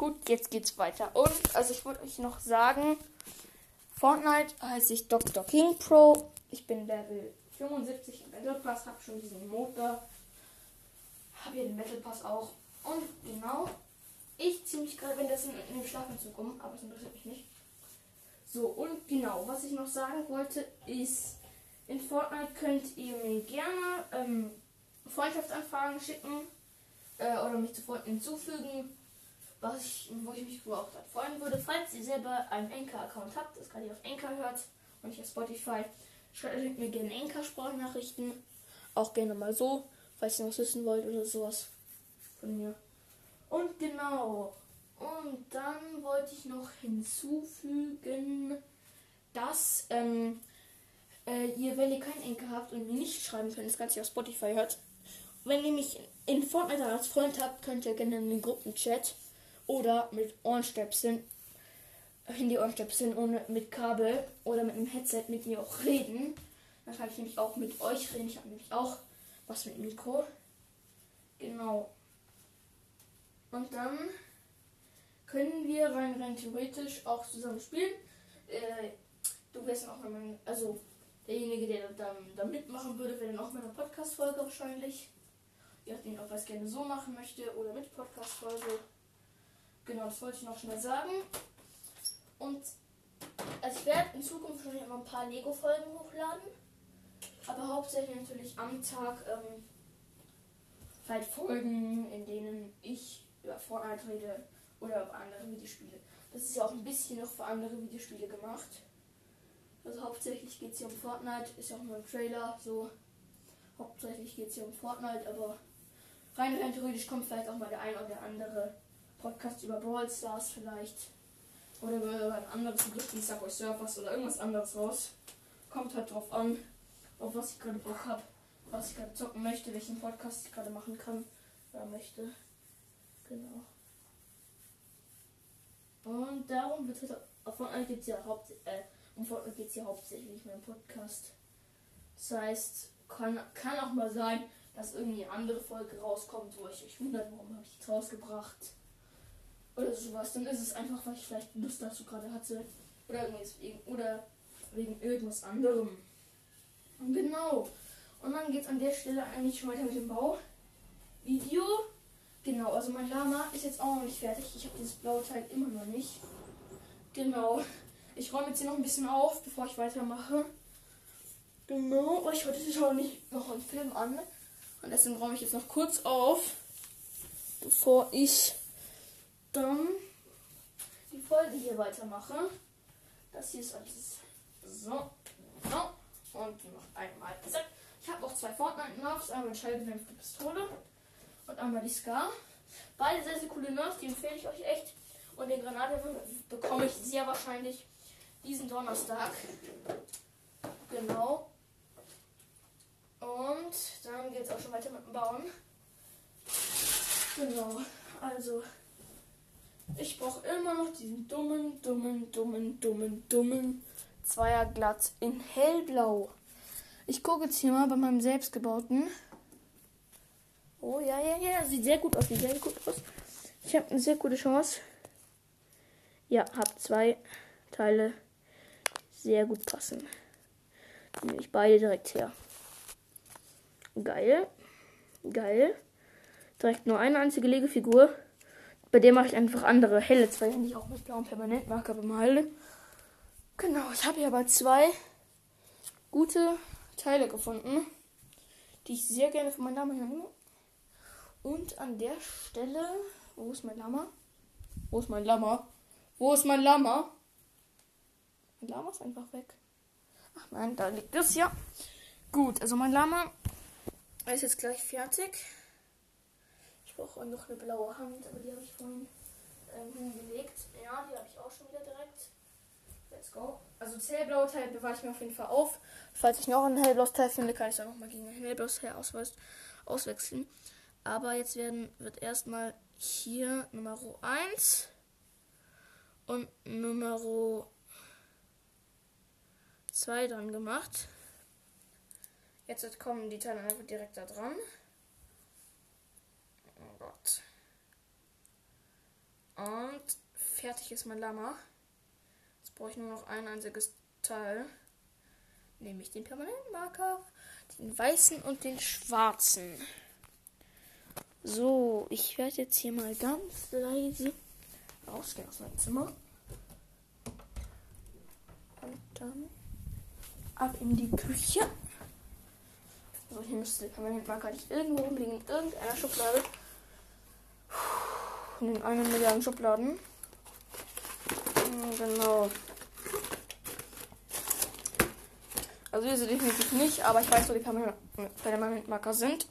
Gut, jetzt geht's weiter. Und, also ich wollte euch noch sagen, Fortnite heiße ich Dr. King Pro. Ich bin Level 75 im Battle Pass, habe schon diesen Motor. Habe hier den Battle Pass auch. Und genau, ich ziehe mich gerade währenddessen in den Schlafanzug um, aber es interessiert mich nicht. So, und genau, was ich noch sagen wollte, ist, in Fortnite könnt ihr mir gerne ähm, Freundschaftsanfragen schicken äh, oder mich zu Freunden hinzufügen, was ich, wo ich mich auch freuen würde. Falls ihr selber einen Anchor-Account habt, das gerade ihr auf Anchor hört und nicht auf Spotify, schreibt mir gerne Anchor-Sprachnachrichten. Auch gerne mal so, falls ihr was wissen wollt oder sowas von mir. Und genau. Und dann wollte ich noch hinzufügen, dass ähm, äh, ihr, wenn ihr keinen Enker habt und mir nicht schreiben könnt, das Ganze auf Spotify hört, wenn ihr mich in Fortnite als Freund habt, könnt ihr gerne in den Gruppenchat oder mit Ohrenstöpseln, Handy-Ohrenstöpseln ohne mit Kabel oder mit einem Headset mit mir auch reden. Dann kann ich nämlich auch mit euch reden. Ich habe nämlich auch was mit Mikro. Genau. Und dann können wir rein, rein theoretisch auch zusammen spielen. Äh, du wirst auch, man, also derjenige, der dann da mitmachen würde, wäre dann auch meine Podcast-Folge wahrscheinlich. Je nachdem, ob er es gerne so machen möchte oder mit Podcast-Folge. Genau, das wollte ich noch schnell sagen. Und also ich werde in Zukunft schon immer ein paar Lego-Folgen hochladen. Aber hauptsächlich natürlich am Tag ähm, halt Folgen, in denen ich über Fortnite rede oder über andere Videospiele. Das ist ja auch ein bisschen noch für andere Videospiele gemacht. Also hauptsächlich geht es hier um Fortnite, ist ja auch nur ein Trailer, so. Hauptsächlich geht es hier um Fortnite, aber rein rein theoretisch kommt vielleicht auch mal der ein oder andere Podcast über Brawl Stars vielleicht. Oder über ein anderes Glück, wie euch Surfers oder irgendwas anderes raus. Kommt halt drauf an, auf was ich gerade Bock habe, was ich gerade zocken möchte, welchen Podcast ich gerade machen kann oder möchte. Genau. Und darum wird es auf Fortnite geht es ja haupt, äh, um Fortnite geht es ja hauptsächlich mein Podcast. Das heißt, kann, kann auch mal sein, dass irgendwie eine andere Folge rauskommt, wo ich euch wundert, warum habe ich jetzt rausgebracht. Oder sowas. Dann ist es einfach, weil ich vielleicht Lust dazu gerade hatte. Oder oder wegen irgendwas anderem. Und genau. Und dann geht es an der Stelle eigentlich schon weiter mit dem Bauvideo. Genau, also mein Lama ist jetzt auch noch nicht fertig. Ich habe dieses blaue Teil immer noch nicht. Genau. Ich räume jetzt hier noch ein bisschen auf, bevor ich weitermache. Genau, weil ich heute schaue nicht noch einen Film an. Und deswegen räume ich jetzt noch kurz auf, bevor ich dann die Folge hier weitermache. Das hier ist alles so. so. Und noch einmal. Ich habe noch zwei Fortnite-Nerfs. Einmal schallgedämpfte Pistole und einmal die Scar. Beide sehr, sehr coole Nerfs, die empfehle ich euch echt. Und den Granate bekomme ich sehr wahrscheinlich diesen Donnerstag. Genau. Und dann geht es auch schon weiter mit dem Bauen. Genau. Also, ich brauche immer noch diesen dummen, dummen, dummen, dummen, dummen Zweierglatz in hellblau. Ich gucke jetzt hier mal bei meinem selbstgebauten. Oh ja, ja, ja, sieht sehr gut aus, sieht sehr gut aus. Ich habe eine sehr gute Chance. Ja, habe zwei Teile sehr gut passen. Nehme ich beide direkt her. Geil. Geil. Direkt nur eine einzige Legefigur. Bei der mache ich einfach andere helle zwei, die ich auch mit blauem Permanentmarker bemale. Genau, ich habe hier aber zwei gute Teile gefunden, die ich sehr gerne für meinen Namen nehme. Und an der Stelle, wo ist mein Lama? Wo ist mein Lama? Wo ist mein Lama? Mein Lama ist einfach weg. Ach nein, da liegt es ja. Gut, also mein Lama ist jetzt gleich fertig. Ich brauche noch eine blaue Hand, aber die habe ich vorhin ähm, hingelegt. Ja, die habe ich auch schon wieder direkt. Let's go. Also das hellblaue Teil bewahre ich mir auf jeden Fall auf. Falls ich noch ein hellblaues Teil finde, kann ich dann nochmal gegen ein hellblaues Teil auswechseln. Aber jetzt werden, wird erstmal hier Nummer 1 und Nummer 2 dran gemacht. Jetzt kommen die Teile einfach direkt da dran. Gott. Und fertig ist mein Lama. Jetzt brauche ich nur noch ein einziges Teil. Nämlich den Permanentmarker, den weißen und den schwarzen. So, ich werde jetzt hier mal ganz leise rausgehen aus meinem Zimmer. Und dann ab in die Küche. So, hier müsste der Permanentmarker nicht irgendwo rumliegen, in irgendeiner Schublade. In den einen Milliarden Schubladen. Genau. Also diese definitiv nicht, aber ich weiß, wo die Permanentmarker sind.